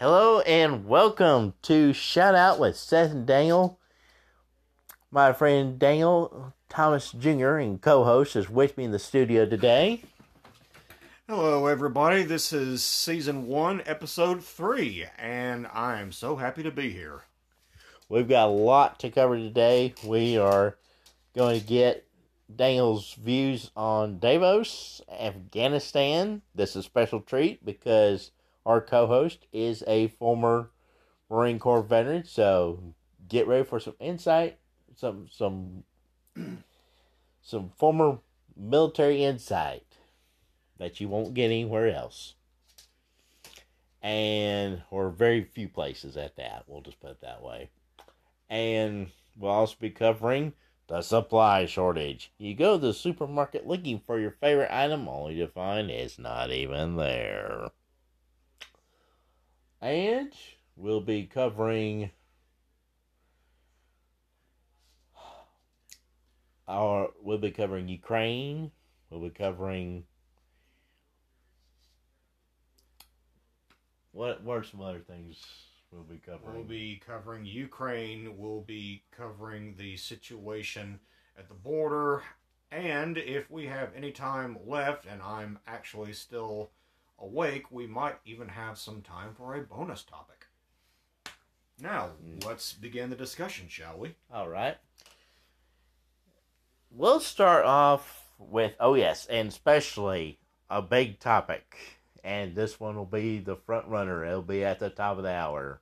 Hello and welcome to Shout Out with Seth and Daniel. My friend Daniel Thomas Jr. and co host is with me in the studio today. Hello, everybody. This is season one, episode three, and I am so happy to be here. We've got a lot to cover today. We are going to get Daniel's views on Davos, Afghanistan. This is a special treat because our co host is a former Marine Corps veteran, so get ready for some insight, some some some former military insight that you won't get anywhere else. And or very few places at that. We'll just put it that way. And we'll also be covering the supply shortage. You go to the supermarket looking for your favorite item only to find it's not even there. And we'll be covering our we'll be covering Ukraine. We'll be covering what what are some other things we'll be covering? We'll be covering Ukraine, we'll be covering the situation at the border, and if we have any time left and I'm actually still awake, we might even have some time for a bonus topic. Now, hmm. let's begin the discussion, shall we? All right. We'll start off with oh yes, and especially a big topic, and this one will be the front runner. It'll be at the top of the hour.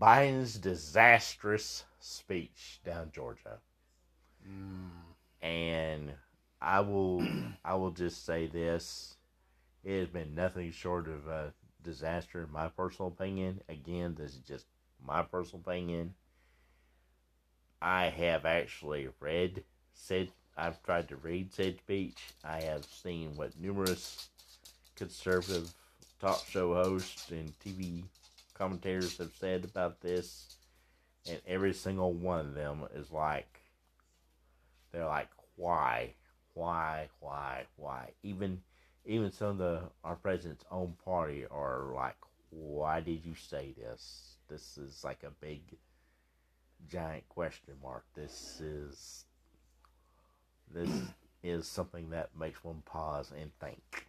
Biden's disastrous speech down Georgia, hmm. and I will I will just say this: it has been nothing short of a disaster, in my personal opinion. Again, this is just my personal opinion. I have actually read said I've tried to read said speech. I have seen what numerous conservative talk show hosts and TV commentators have said about this, and every single one of them is like, they're like, why, why, why, why? Even, even some of the our president's own party are like, why did you say this? This is like a big giant question mark. This is this is something that makes one pause and think,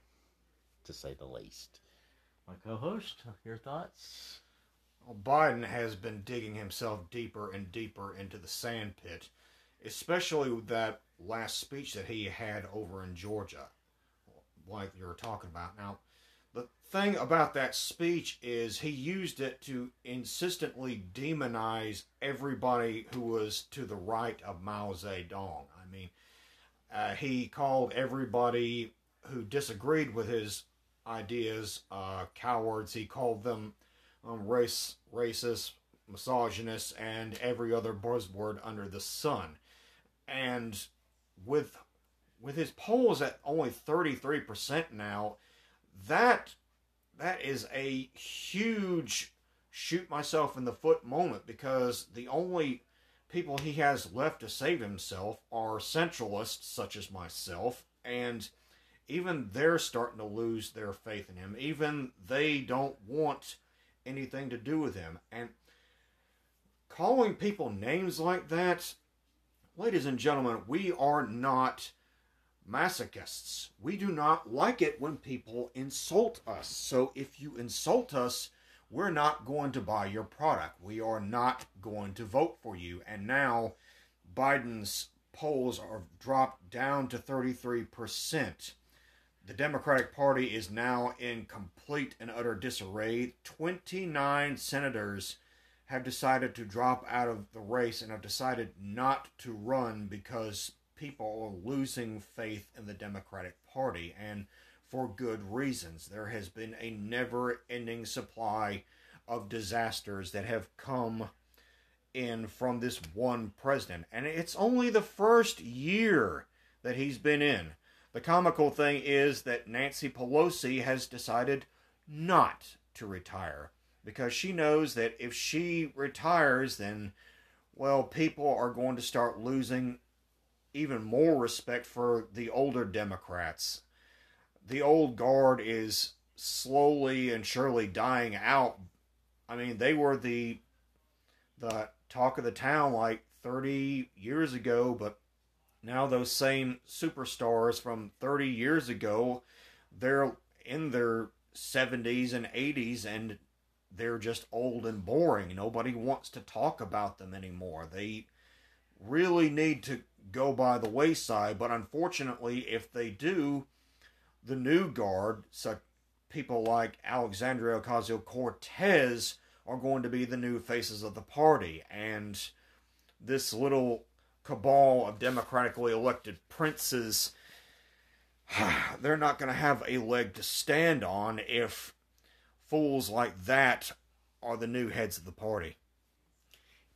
to say the least. My co-host, your thoughts? Well, Biden has been digging himself deeper and deeper into the sandpit, especially with that last speech that he had over in Georgia, like you're talking about. Now, the thing about that speech is he used it to insistently demonize everybody who was to the right of Mao Zedong. I mean, uh, he called everybody who disagreed with his ideas uh, cowards. He called them um, race, racist, misogynist, and every other buzzword under the sun. And with with his polls at only 33% now, that that is a huge shoot myself in the foot moment because the only people he has left to save himself are centralists such as myself and even they're starting to lose their faith in him. Even they don't want anything to do with him. And calling people names like that ladies and gentlemen we are not masochists. We do not like it when people insult us. So if you insult us, we're not going to buy your product. We are not going to vote for you. And now Biden's polls are dropped down to 33%. The Democratic Party is now in complete and utter disarray. 29 senators have decided to drop out of the race and have decided not to run because people are losing faith in the Democratic Party, and for good reasons. There has been a never ending supply of disasters that have come in from this one president, and it's only the first year that he's been in. The comical thing is that Nancy Pelosi has decided not to retire because she knows that if she retires, then, well, people are going to start losing even more respect for the older Democrats. The old guard is slowly and surely dying out. I mean, they were the the talk of the town like 30 years ago, but now those same superstars from 30 years ago, they're in their 70s and 80s and they're just old and boring. Nobody wants to talk about them anymore. They really need to go by the wayside, but unfortunately, if they do, the new guard, such people like Alexandria Ocasio Cortez, are going to be the new faces of the party. And this little cabal of democratically elected princes, they're not going to have a leg to stand on if fools like that are the new heads of the party.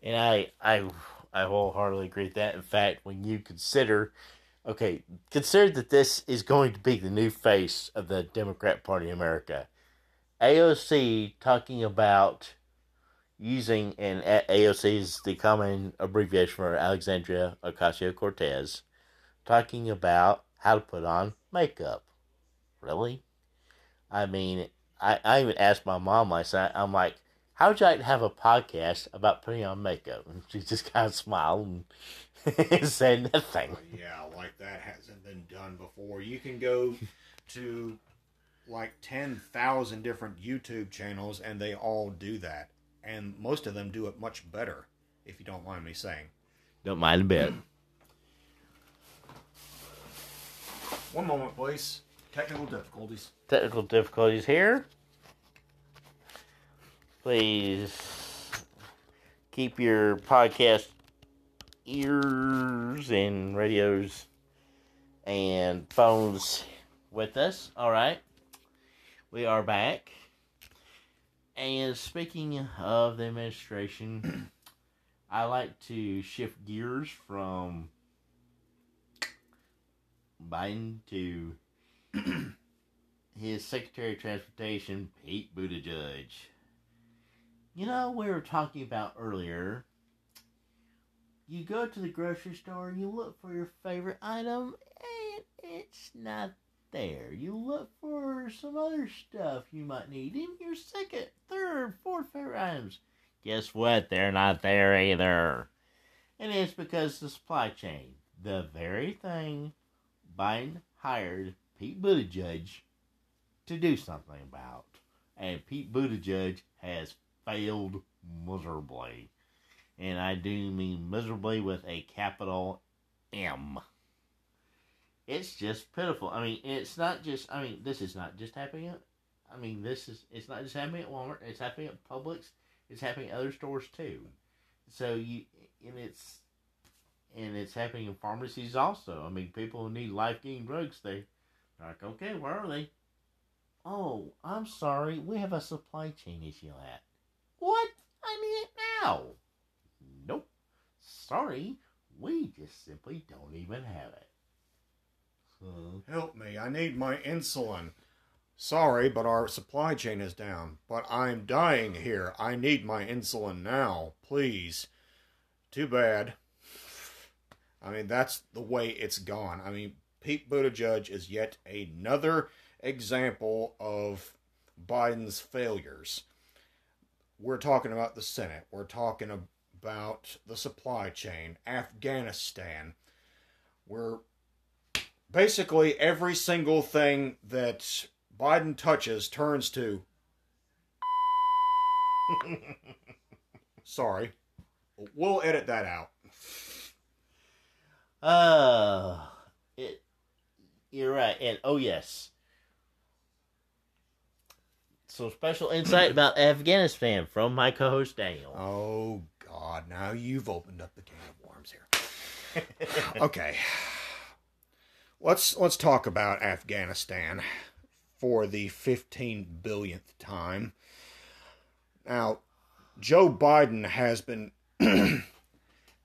And I, I, I wholeheartedly agree with that. In fact, when you consider, okay, consider that this is going to be the new face of the Democrat Party in America. AOC talking about using, and AOC is the common abbreviation for Alexandria Ocasio Cortez, talking about how to put on makeup. Really? I mean, I, I even asked my mom last night, I'm like, how would you like to have a podcast about putting on makeup? And she just kind of smiled and said nothing. Yeah, like that hasn't been done before. You can go to like 10,000 different YouTube channels and they all do that and most of them do it much better, if you don't mind me saying. Don't mind a bit. One moment, please. Technical difficulties. Technical difficulties here. Please keep your podcast ears and radios and phones with us. All right. We are back. And speaking of the administration, I like to shift gears from Biden to his Secretary of Transportation, Pete Buttigieg. You know, we were talking about earlier. You go to the grocery store, you look for your favorite item, and it's not there. You look for some other stuff you might need in your second, third, fourth favorite items. Guess what? They're not there either. And it's because the supply chain, the very thing Biden hired Pete Buttigieg to do something about. And Pete Buttigieg has failed miserably. And I do mean miserably with a capital M it's just pitiful. I mean, it's not just. I mean, this is not just happening. At, I mean, this is. It's not just happening at Walmart. It's happening at Publix. It's happening at other stores too. So you and it's and it's happening in pharmacies also. I mean, people who need life giving drugs, they're like, okay, where are they? Oh, I'm sorry, we have a supply chain issue at. What? I need it now. Nope. Sorry, we just simply don't even have it. Hmm. Help me, I need my insulin. Sorry, but our supply chain is down. But I'm dying here. I need my insulin now, please. Too bad. I mean, that's the way it's gone. I mean, Pete Buttigieg is yet another example of Biden's failures. We're talking about the Senate. We're talking about the supply chain, Afghanistan. We're basically every single thing that Biden touches turns to. Sorry. We'll edit that out. Uh, it, you're right. And oh, yes. Some special insight about Afghanistan from my co host Daniel. Oh, God. Now you've opened up the can of worms here. okay let's let's talk about Afghanistan for the 15 billionth time. Now, Joe Biden has been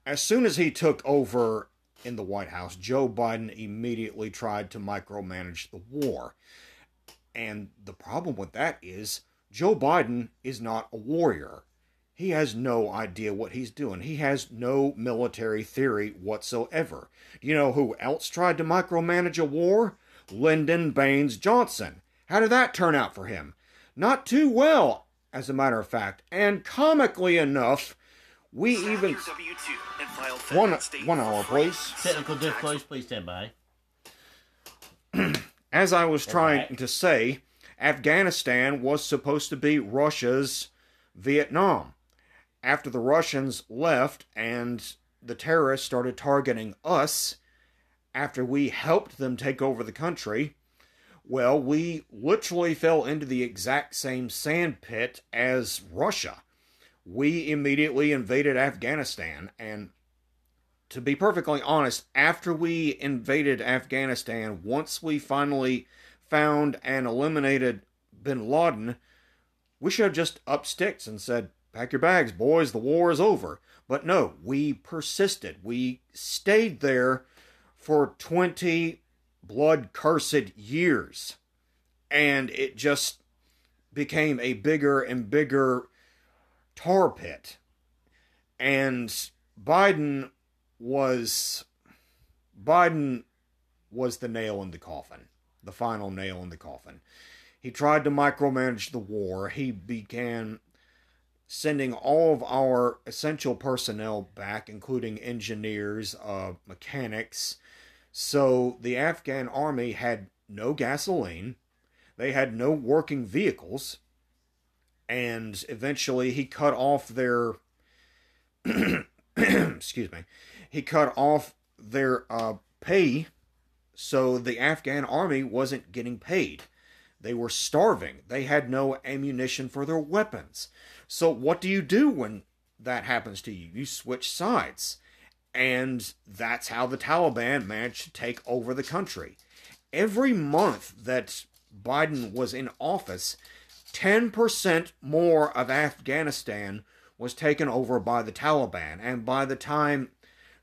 as soon as he took over in the White House, Joe Biden immediately tried to micromanage the war. And the problem with that is Joe Biden is not a warrior. He has no idea what he's doing. He has no military theory whatsoever. You know who else tried to micromanage a war? Lyndon Baines Johnson. How did that turn out for him? Not too well, as a matter of fact. And comically enough, we even one one hour, please. Technical difficulties, please stand by. As I was trying back. to say, Afghanistan was supposed to be Russia's Vietnam. After the Russians left and the terrorists started targeting us, after we helped them take over the country, well, we literally fell into the exact same sand pit as Russia. We immediately invaded Afghanistan, and to be perfectly honest, after we invaded Afghanistan, once we finally found and eliminated bin Laden, we should have just up sticks and said, Pack your bags, boys, the war is over. But no, we persisted. We stayed there for 20 blood cursed years. And it just became a bigger and bigger tar pit. And Biden was Biden was the nail in the coffin, the final nail in the coffin. He tried to micromanage the war. He began sending all of our essential personnel back, including engineers, uh, mechanics. So the Afghan army had no gasoline, they had no working vehicles, and eventually he cut off their. excuse me. He cut off their uh, pay, so the Afghan army wasn't getting paid. They were starving. They had no ammunition for their weapons. So, what do you do when that happens to you? You switch sides. And that's how the Taliban managed to take over the country. Every month that Biden was in office, 10% more of Afghanistan was taken over by the Taliban. And by the time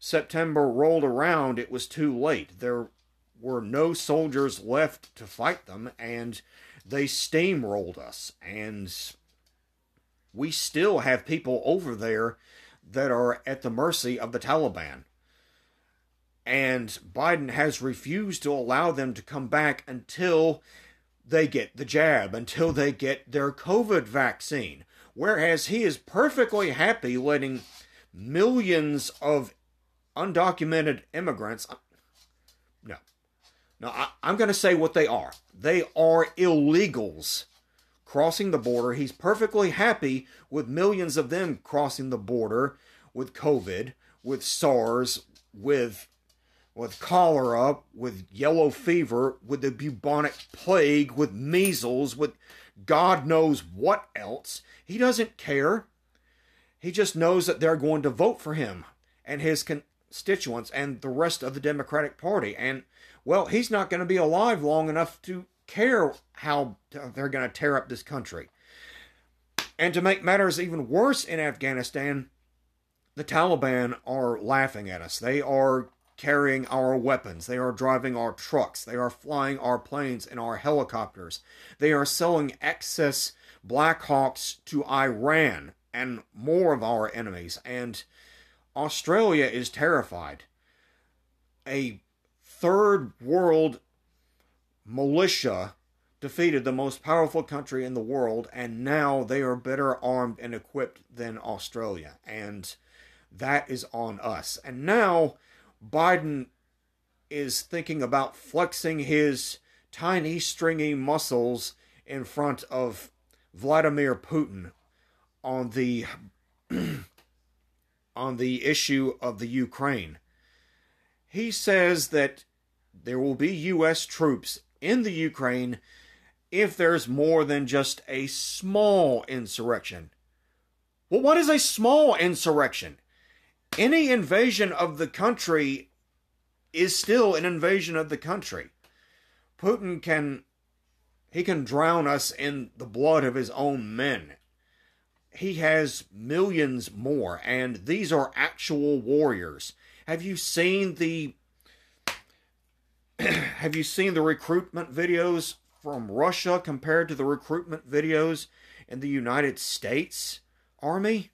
September rolled around, it was too late. There were no soldiers left to fight them, and they steamrolled us. And we still have people over there that are at the mercy of the Taliban. And Biden has refused to allow them to come back until they get the jab, until they get their COVID vaccine. Whereas he is perfectly happy letting millions of undocumented immigrants. Uh, no. No, I, I'm going to say what they are. They are illegals crossing the border. He's perfectly happy with millions of them crossing the border with COVID, with SARS, with with cholera, with yellow fever, with the bubonic plague, with measles, with God knows what else. He doesn't care. He just knows that they're going to vote for him and his constituents and the rest of the Democratic Party. And, well, he's not going to be alive long enough to care how they're going to tear up this country. And to make matters even worse in Afghanistan, the Taliban are laughing at us. They are carrying our weapons. They are driving our trucks. They are flying our planes and our helicopters. They are selling excess Black Hawks to Iran and more of our enemies. And Australia is terrified. A third world militia defeated the most powerful country in the world, and now they are better armed and equipped than Australia. And that is on us. And now Biden is thinking about flexing his tiny, stringy muscles in front of Vladimir Putin on the on the issue of the Ukraine. He says that there will be US troops in the Ukraine if there's more than just a small insurrection. Well, what is a small insurrection? Any invasion of the country is still an invasion of the country. Putin can he can drown us in the blood of his own men. He has millions more and these are actual warriors. Have you seen the have you seen the recruitment videos from Russia compared to the recruitment videos in the United States Army?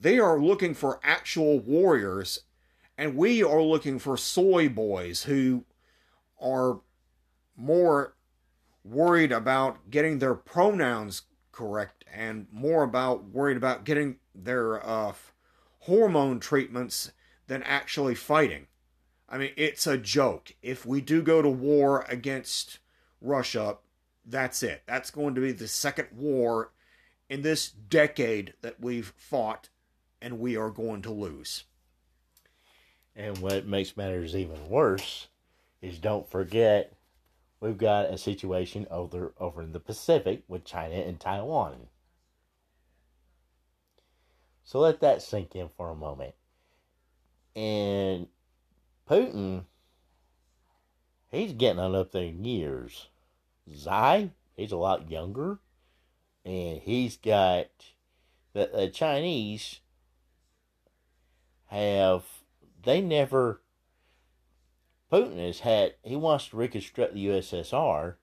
They are looking for actual warriors, and we are looking for soy boys who are more worried about getting their pronouns correct and more about worried about getting their uh, hormone treatments than actually fighting. I mean, it's a joke. If we do go to war against Russia, that's it. That's going to be the second war in this decade that we've fought, and we are going to lose. And what makes matters even worse is don't forget we've got a situation over over in the Pacific with China and Taiwan. So let that sink in for a moment. And Putin, he's getting on up there in years. Xi, he's a lot younger. And he's got the, the Chinese have they never Putin has had he wants to reconstruct the USSR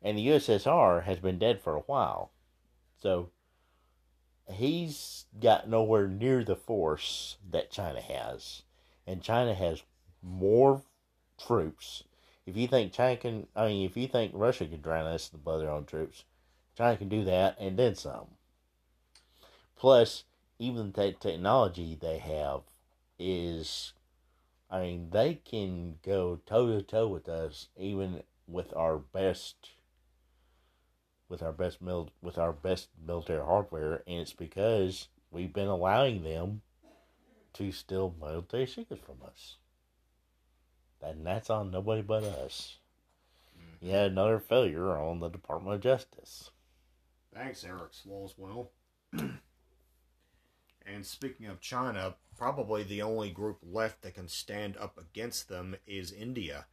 and the USSR has been dead for a while. So he's got nowhere near the force that China has. And China has more troops. If you think China can, I mean, if you think Russia can drown us by their own troops, China can do that and then some. Plus, even the technology they have is, I mean, they can go toe to toe with us, even with our best, with our best mil, with our best military hardware, and it's because we've been allowing them to steal military secrets from us. And that's on nobody but us. Mm-hmm. You had another failure on the Department of Justice. Thanks, Eric Swalwell. and speaking of China, probably the only group left that can stand up against them is India.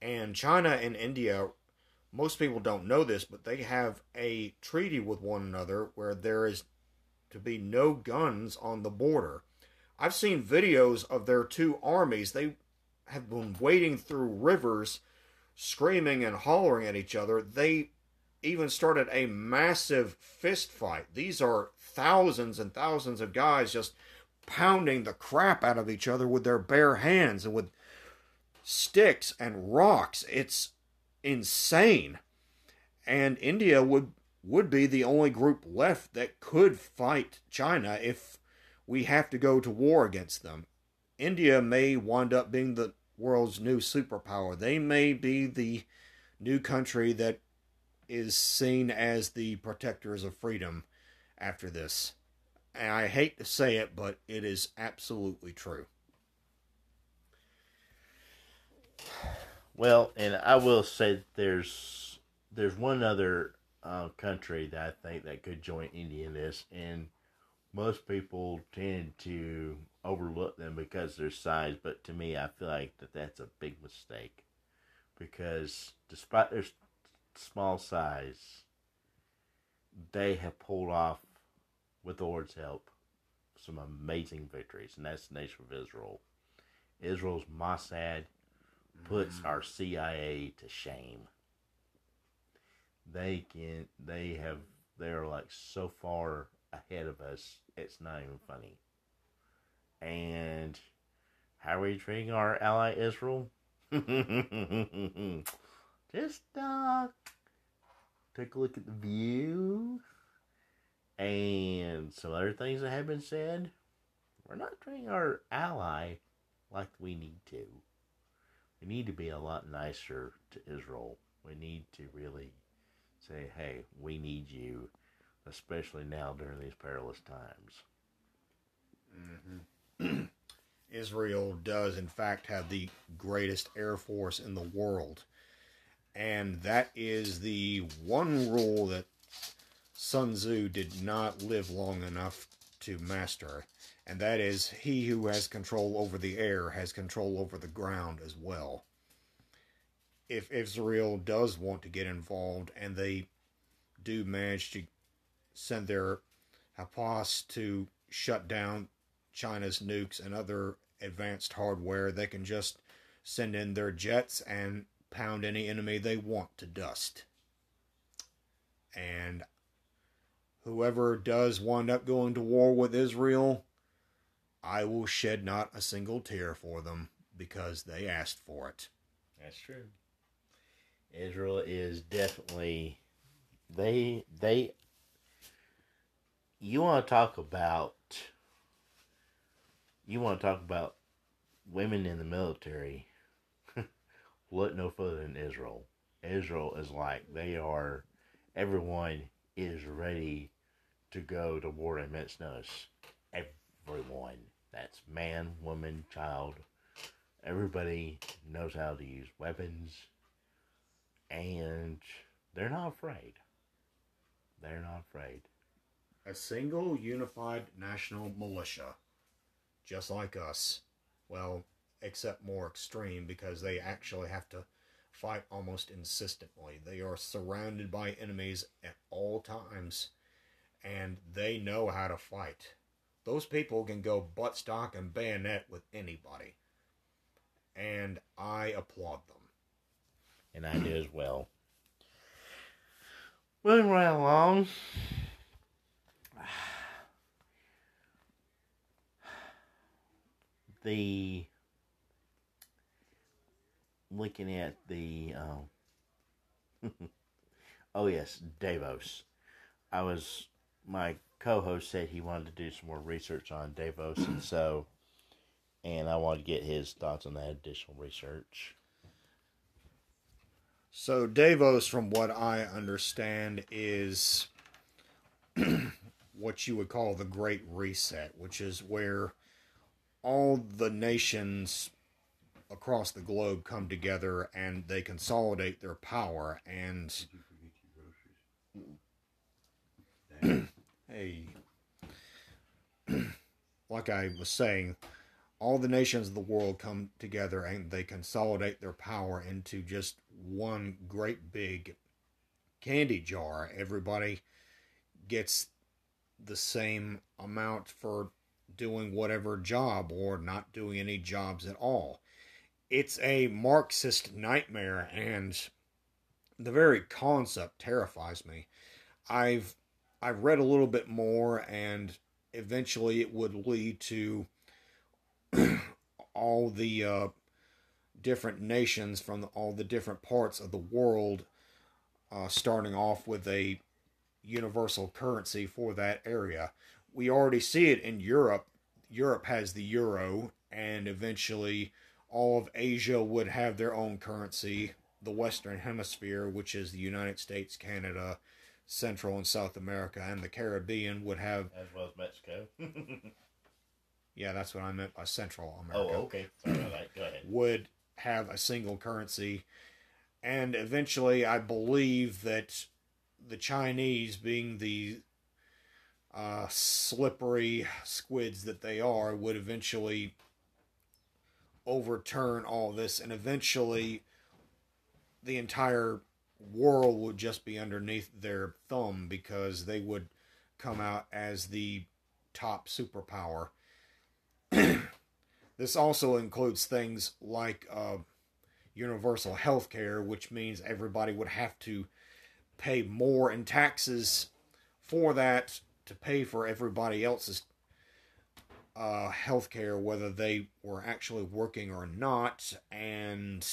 And China and India, most people don't know this, but they have a treaty with one another where there is to be no guns on the border. I've seen videos of their two armies. They have been wading through rivers, screaming and hollering at each other. They even started a massive fist fight. These are thousands and thousands of guys just pounding the crap out of each other with their bare hands and with sticks and rocks. It's insane. And India would would be the only group left that could fight China if we have to go to war against them. India may wind up being the world's new superpower. They may be the new country that is seen as the protectors of freedom after this. And I hate to say it, but it is absolutely true. Well, and I will say that there's there's one other uh, country that I think that could join India in this, and most people tend to overlook them because their size. But to me, I feel like that that's a big mistake because despite their small size, they have pulled off, with the Lord's help, some amazing victories, and that's the nation of Israel. Israel's Mossad puts mm. our CIA to shame. They can, they have, they're like so far ahead of us, it's not even funny. And how are we treating our ally Israel? Just uh, take a look at the view and some other things that have been said. We're not treating our ally like we need to. We need to be a lot nicer to Israel. We need to really say, hey, we need you especially now during these perilous times. Mm-hmm. Israel does, in fact, have the greatest air force in the world. And that is the one rule that Sun Tzu did not live long enough to master. And that is he who has control over the air has control over the ground as well. If Israel does want to get involved and they do manage to send their Hapas to shut down China's nukes and other advanced hardware. They can just send in their jets and pound any enemy they want to dust. And whoever does wind up going to war with Israel, I will shed not a single tear for them because they asked for it. That's true. Israel is definitely they they you want to talk about you want to talk about women in the military look no further than Israel. Israel is like they are everyone is ready to go to war against us. Everyone. That's man, woman, child. Everybody knows how to use weapons and they're not afraid. They're not afraid. A single unified national militia, just like us. Well, except more extreme because they actually have to fight almost insistently. They are surrounded by enemies at all times, and they know how to fight. Those people can go buttstock and bayonet with anybody, and I applaud them. And I do as well. Moving right along. The looking at the um, oh yes davos. I was my co-host said he wanted to do some more research on davos and so and i wanted to get his thoughts on that additional research. So davos from what i understand is what you would call the great reset which is where all the nations across the globe come together and they consolidate their power and hey. Like I was saying all the nations of the world come together and they consolidate their power into just one great big candy jar. Everybody gets the same amount for doing whatever job or not doing any jobs at all it's a Marxist nightmare, and the very concept terrifies me. I've I've read a little bit more, and eventually it would lead to all the uh, different nations from the, all the different parts of the world, uh, starting off with a universal currency for that area. We already see it in Europe. Europe has the euro, and eventually all of Asia would have their own currency. The Western Hemisphere, which is the United States, Canada, Central and South America, and the Caribbean, would have. As well as Mexico. yeah, that's what I meant by Central America. Oh, okay. Sorry about that. Go ahead. Would have a single currency. And eventually, I believe that the Chinese, being the uh, slippery squids that they are, would eventually overturn all this and eventually the entire world would just be underneath their thumb because they would come out as the top superpower. this also includes things like uh, universal health care, which means everybody would have to pay more in taxes for that to pay for everybody else's uh, healthcare, whether they were actually working or not, and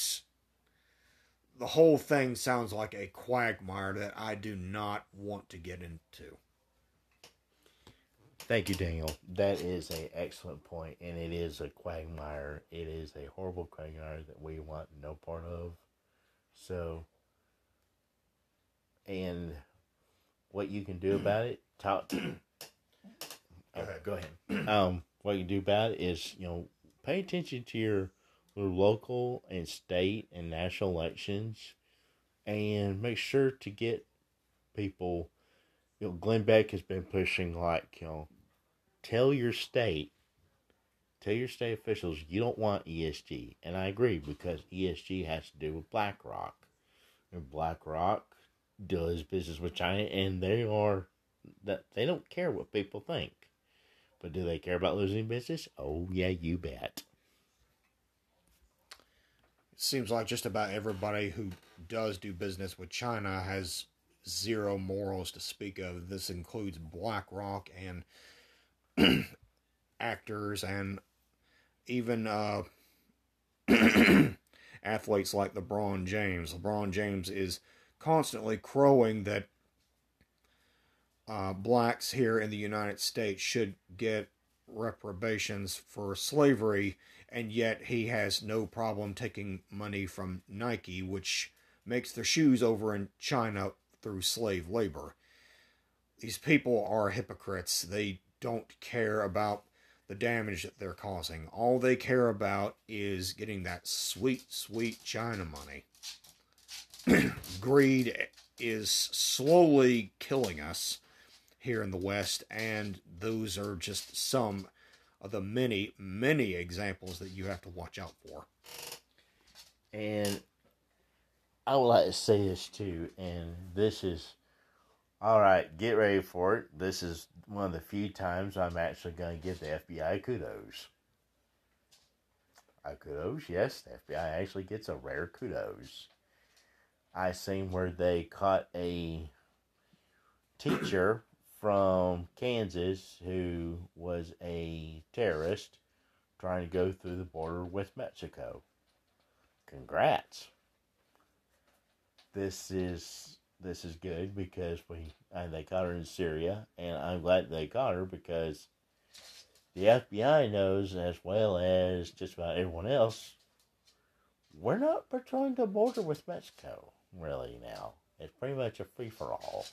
the whole thing sounds like a quagmire that I do not want to get into. Thank you, Daniel. That is an excellent point, and it is a quagmire. It is a horrible quagmire that we want no part of. So, and what you can do about it, talk. To, oh, go ahead. Um, what you do about it is, you know, pay attention to your, your local and state and national elections and make sure to get people, you know, Glenn Beck has been pushing like, you know, tell your state, tell your state officials you don't want ESG. And I agree because ESG has to do with BlackRock. And BlackRock does business with China and they are that they don't care what people think. But do they care about losing business? Oh, yeah, you bet. It seems like just about everybody who does do business with China has zero morals to speak of. This includes BlackRock and actors and even uh, athletes like LeBron James. LeBron James is constantly crowing that uh, blacks here in the United States should get reprobations for slavery, and yet he has no problem taking money from Nike, which makes their shoes over in China through slave labor. These people are hypocrites. They don't care about the damage that they're causing. All they care about is getting that sweet, sweet China money. Greed is slowly killing us here in the West, and those are just some of the many, many examples that you have to watch out for. And I would like to say this too, and this is all right. Get ready for it. This is one of the few times I'm actually going to give the FBI kudos. I kudos, yes, the FBI actually gets a rare kudos. I seen where they caught a teacher from Kansas who was a terrorist trying to go through the border with Mexico. Congrats. This is this is good because we and they caught her in Syria and I'm glad they caught her because the FBI knows as well as just about everyone else we're not patrolling the border with Mexico really now. It's pretty much a free for all.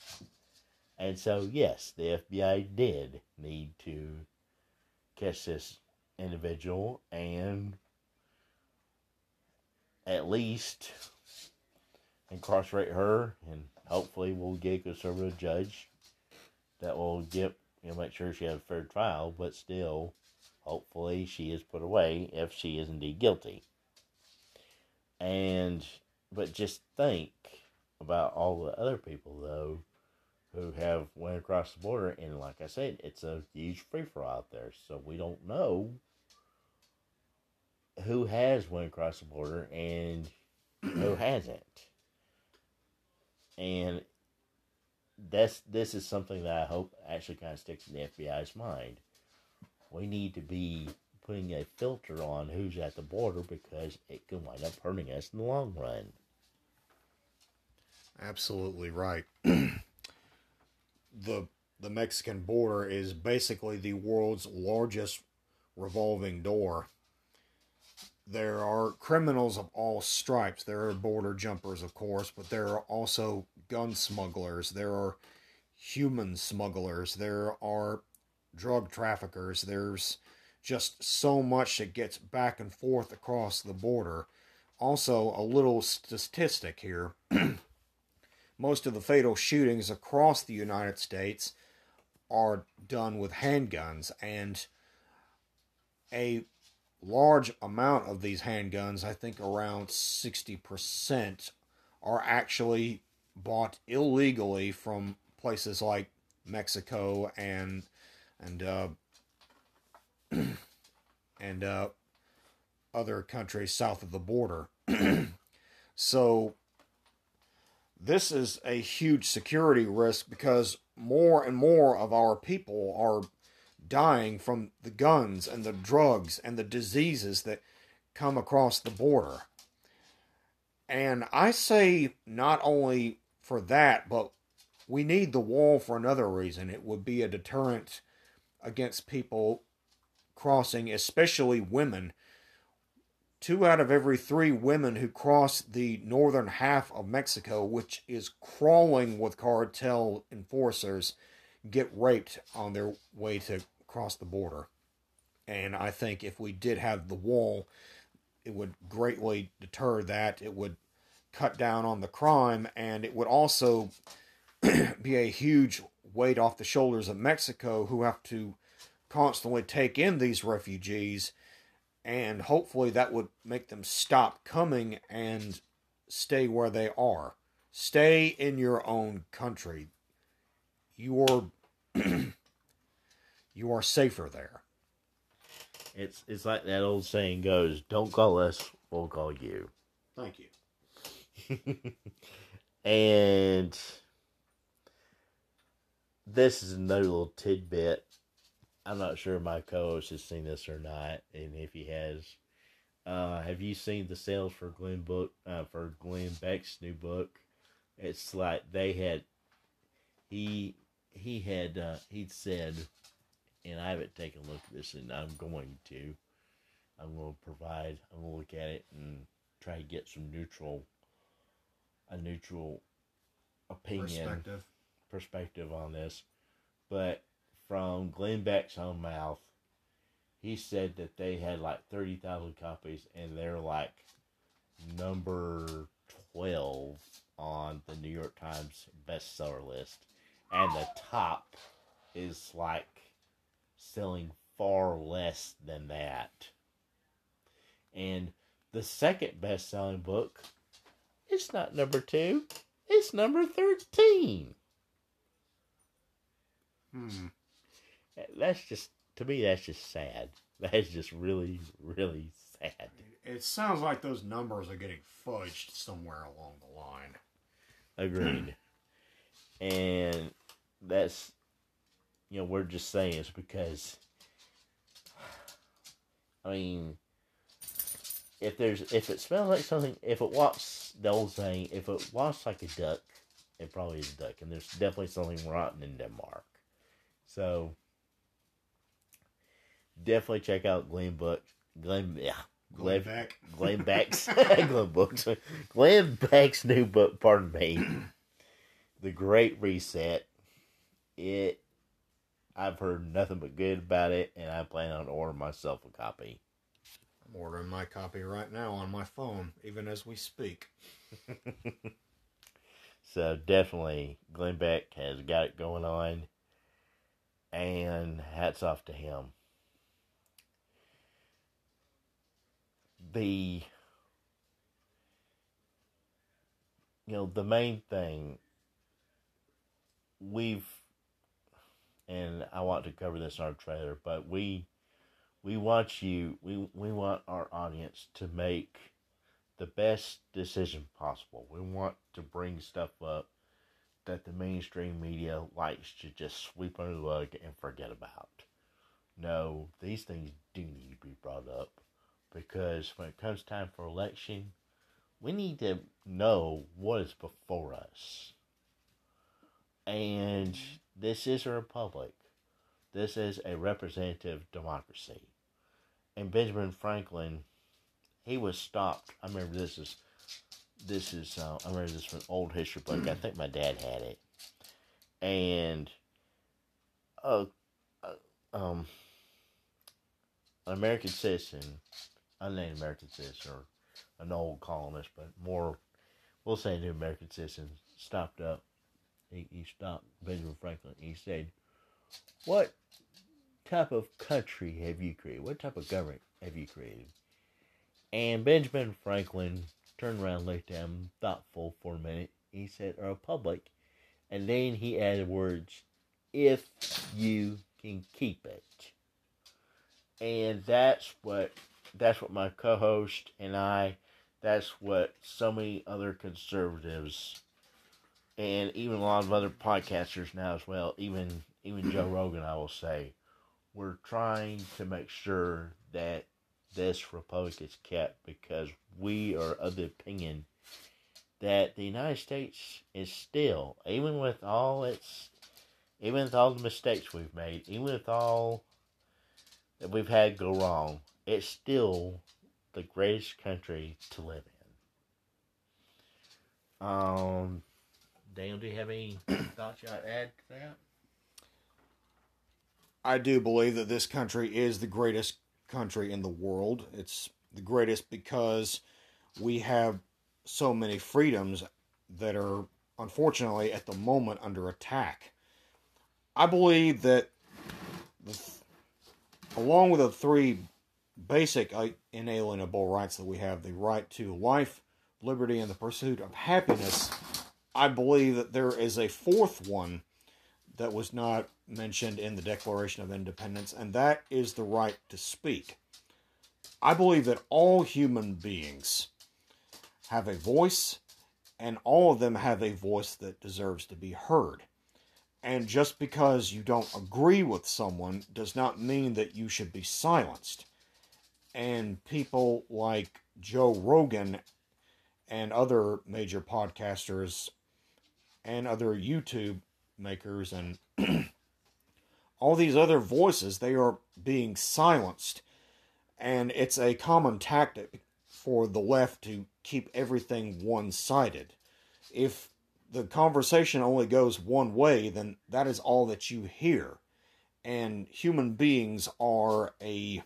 And so, yes, the FBI did need to catch this individual and at least incarcerate her, and hopefully we'll get a conservative judge that will get you know make sure she has a fair trial. But still, hopefully she is put away if she is indeed guilty. And but just think about all the other people though who have went across the border and like I said, it's a huge free for all out there. So we don't know who has went across the border and who hasn't. And that's this is something that I hope actually kind of sticks in the FBI's mind. We need to be putting a filter on who's at the border because it can wind up hurting us in the long run. Absolutely right. the the Mexican border is basically the world's largest revolving door. There are criminals of all stripes. There are border jumpers, of course, but there are also gun smugglers. There are human smugglers. There are drug traffickers. There's just so much that gets back and forth across the border. Also, a little statistic here most of the fatal shootings across the United States are done with handguns, and a large amount of these handguns, I think around 60%, are actually bought illegally from places like Mexico and and uh, and uh, other countries south of the border. so this is a huge security risk because more and more of our people are dying from the guns and the drugs and the diseases that come across the border. And I say not only for that, but we need the wall for another reason. It would be a deterrent against people crossing, especially women, two out of every three women who cross the northern half of Mexico, which is crawling with cartel enforcers, get raped on their way to cross the border. And I think if we did have the wall, it would greatly deter that. It would cut down on the crime, and it would also be a huge weight off the shoulders of Mexico, who have to constantly take in these refugees and hopefully that would make them stop coming and stay where they are. Stay in your own country. You are you are safer there. It's it's like that old saying goes, don't call us, we'll call you. Thank you. and this is another little tidbit I'm not sure my co-host has seen this or not, and if he has, Uh, have you seen the sales for Glenn book uh, for Glenn Beck's new book? It's like they had he he had uh, he'd said, and I haven't taken a look at this, and I'm going to. I'm going to provide. I'm going to look at it and try to get some neutral, a neutral opinion Perspective. perspective on this. But from Glenn Beck's own mouth, he said that they had like 30,000 copies and they're like number 12 on the New York Times bestseller list. And the top is like selling far less than that. And the second best selling book, it's not number two, it's number 13. Hmm. That's just, to me, that's just sad. That's just really, really sad. It sounds like those numbers are getting fudged somewhere along the line. Agreed. and that's, you know, we're just saying it's because, I mean, if there's, if it smells like something, if it walks, the old saying, if it walks like a duck, it probably is a duck. And there's definitely something rotten in Denmark. So, definitely check out Glenn Book, Glenn, yeah, Glenn Glenn, Beck. Glenn Beck's Glenn Books. Glenn Beck's new book, pardon me. The Great Reset. It I've heard nothing but good about it and I plan on ordering myself a copy. I'm ordering my copy right now on my phone, even as we speak. So definitely Glenn Beck has got it going on and hats off to him. The you know, the main thing we've and I want to cover this in our trailer, but we we want you we we want our audience to make the best decision possible. We want to bring stuff up that the mainstream media likes to just sweep under the rug and forget about. No, these things do need to be brought up because when it comes time for election, we need to know what is before us. And this is a republic. This is a representative democracy. And Benjamin Franklin he was stopped. I remember this is this is uh, I remember this from an old history book. I think my dad had it, and uh, uh, um, an American citizen, unnamed American citizen or an old colonist, but more, we'll say, an American citizen stopped up. He he stopped Benjamin Franklin. He said, "What type of country have you created? What type of government have you created?" And Benjamin Franklin turned around, looked at him, thoughtful for a minute. He said, a republic. And then he added words, if you can keep it. And that's what that's what my co-host and I that's what so many other conservatives and even a lot of other podcasters now as well, even even Joe Rogan I will say, we're trying to make sure that this republic is kept because we are of the opinion that the United States is still, even with all its, even with all the mistakes we've made, even with all that we've had go wrong, it's still the greatest country to live in. Um, Daniel, do you have any thoughts you would add to that? I do believe that this country is the greatest country in the world. It's the greatest because we have so many freedoms that are unfortunately at the moment under attack. I believe that the, along with the three basic uh, inalienable rights that we have the right to life, liberty, and the pursuit of happiness I believe that there is a fourth one that was not mentioned in the Declaration of Independence, and that is the right to speak. I believe that all human beings have a voice, and all of them have a voice that deserves to be heard. And just because you don't agree with someone does not mean that you should be silenced. And people like Joe Rogan and other major podcasters and other YouTube makers and all these other voices, they are being silenced. And it's a common tactic for the left to keep everything one sided. If the conversation only goes one way, then that is all that you hear. And human beings are a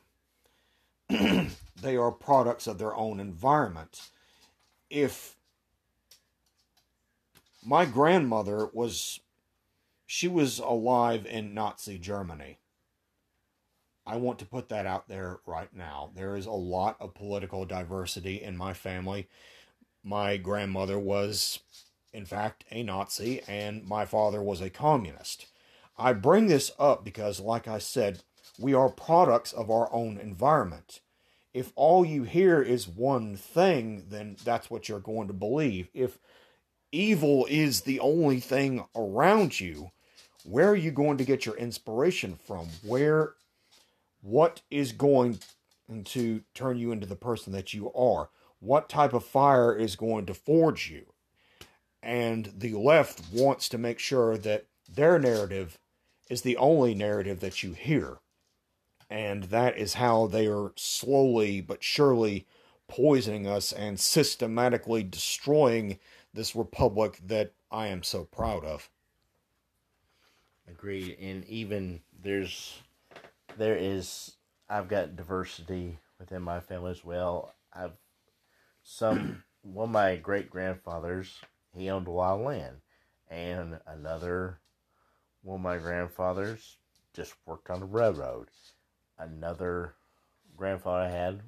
they are products of their own environment. If my grandmother was she was alive in Nazi Germany. I want to put that out there right now. There is a lot of political diversity in my family. My grandmother was, in fact, a Nazi, and my father was a communist. I bring this up because, like I said, we are products of our own environment. If all you hear is one thing, then that's what you're going to believe. If evil is the only thing around you, where are you going to get your inspiration from? Where, what is going to turn you into the person that you are? What type of fire is going to forge you? And the left wants to make sure that their narrative is the only narrative that you hear. And that is how they are slowly but surely poisoning us and systematically destroying this republic that I am so proud of. Agreed. And even there's there is I've got diversity within my family as well. I've some one of my great grandfathers he owned a lot of land, and another one of my grandfathers just worked on the railroad. Another grandfather I had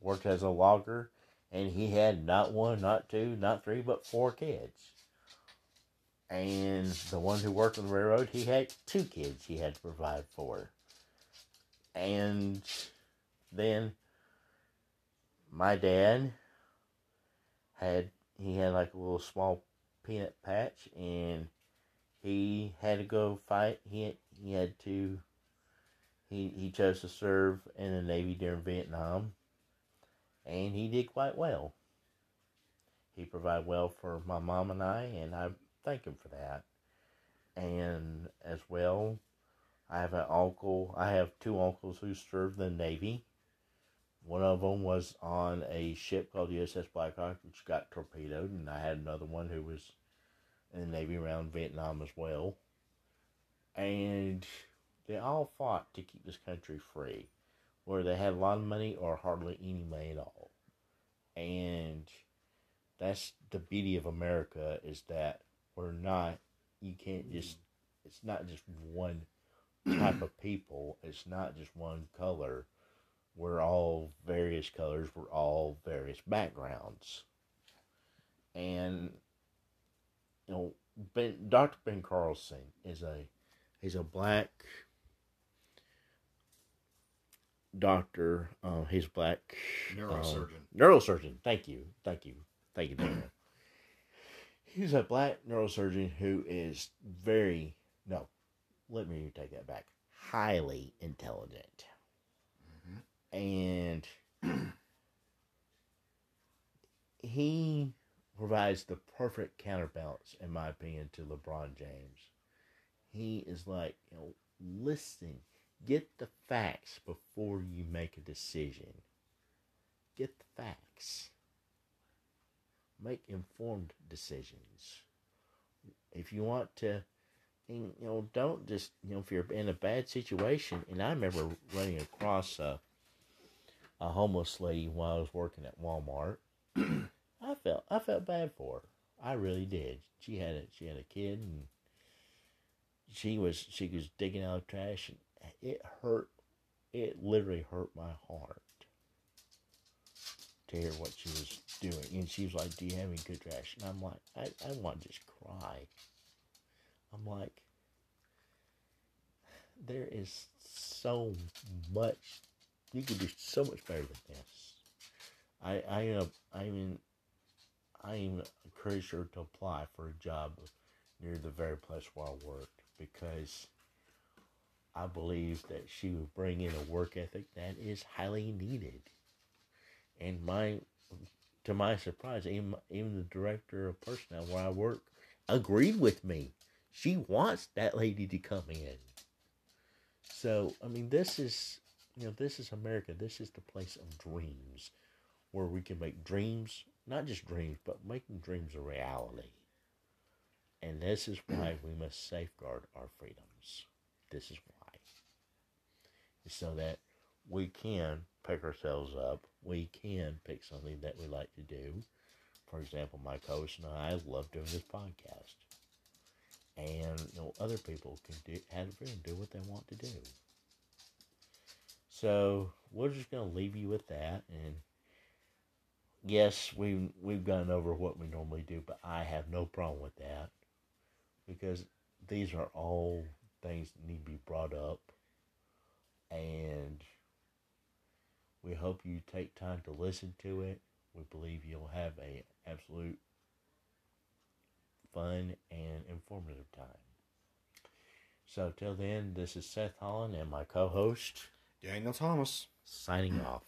worked as a logger, and he had not one, not two, not three, but four kids. And the one who worked on the railroad, he had two kids he had to provide for. And then my dad had he had like a little small peanut patch and he had to go fight he he had to he he chose to serve in the navy during Vietnam and he did quite well. He provided well for my mom and I and I thank him for that. And as well I have an uncle I have two uncles who served in the navy. One of them was on a ship called the USS Blackhawk, which got torpedoed, and I had another one who was in the Navy around Vietnam as well. And they all fought to keep this country free, where they had a lot of money or hardly any money at all. And that's the beauty of America is that we're not, you can't mm-hmm. just, it's not just one type of people, it's not just one color we're all various colors, we're all various backgrounds. And you know, Ben Dr. Ben Carson is a he's a black doctor. Uh, he's black neurosurgeon. Um, neurosurgeon. Thank you, thank you, thank you, Daniel. he's a black neurosurgeon who is very no. Let me take that back. Highly intelligent and he provides the perfect counterbalance, in my opinion, to LeBron James. He is like, you know, listen, get the facts before you make a decision. Get the facts. Make informed decisions. If you want to, and, you know, don't just, you know, if you're in a bad situation, and I remember running across a a homeless lady while I was working at Walmart. I felt I felt bad for her. I really did. She had a she had a kid and she was she was digging out trash and it hurt it literally hurt my heart to hear what she was doing. And she was like, Do you have any good trash? And I'm like, I, I want to just cry. I'm like there is so much you could do so much better than this. I I uh, I mean I even encourage her to apply for a job near the very place where I worked because I believe that she would bring in a work ethic that is highly needed. And my, to my surprise, even even the director of personnel where I work agreed with me. She wants that lady to come in. So I mean, this is you know this is America. This is the place of dreams, where we can make dreams not just dreams, but making dreams a reality. And this is why we must safeguard our freedoms. This is why. So that we can pick ourselves up. We can pick something that we like to do. For example, my coach and I love doing this podcast. And you know, other people can do have freedom, do what they want to do. So we're just gonna leave you with that and yes, we we've gone over what we normally do, but I have no problem with that because these are all things that need to be brought up, and we hope you take time to listen to it. We believe you'll have a absolute fun and informative time. So till then, this is Seth Holland and my co-host Daniel Thomas signing off.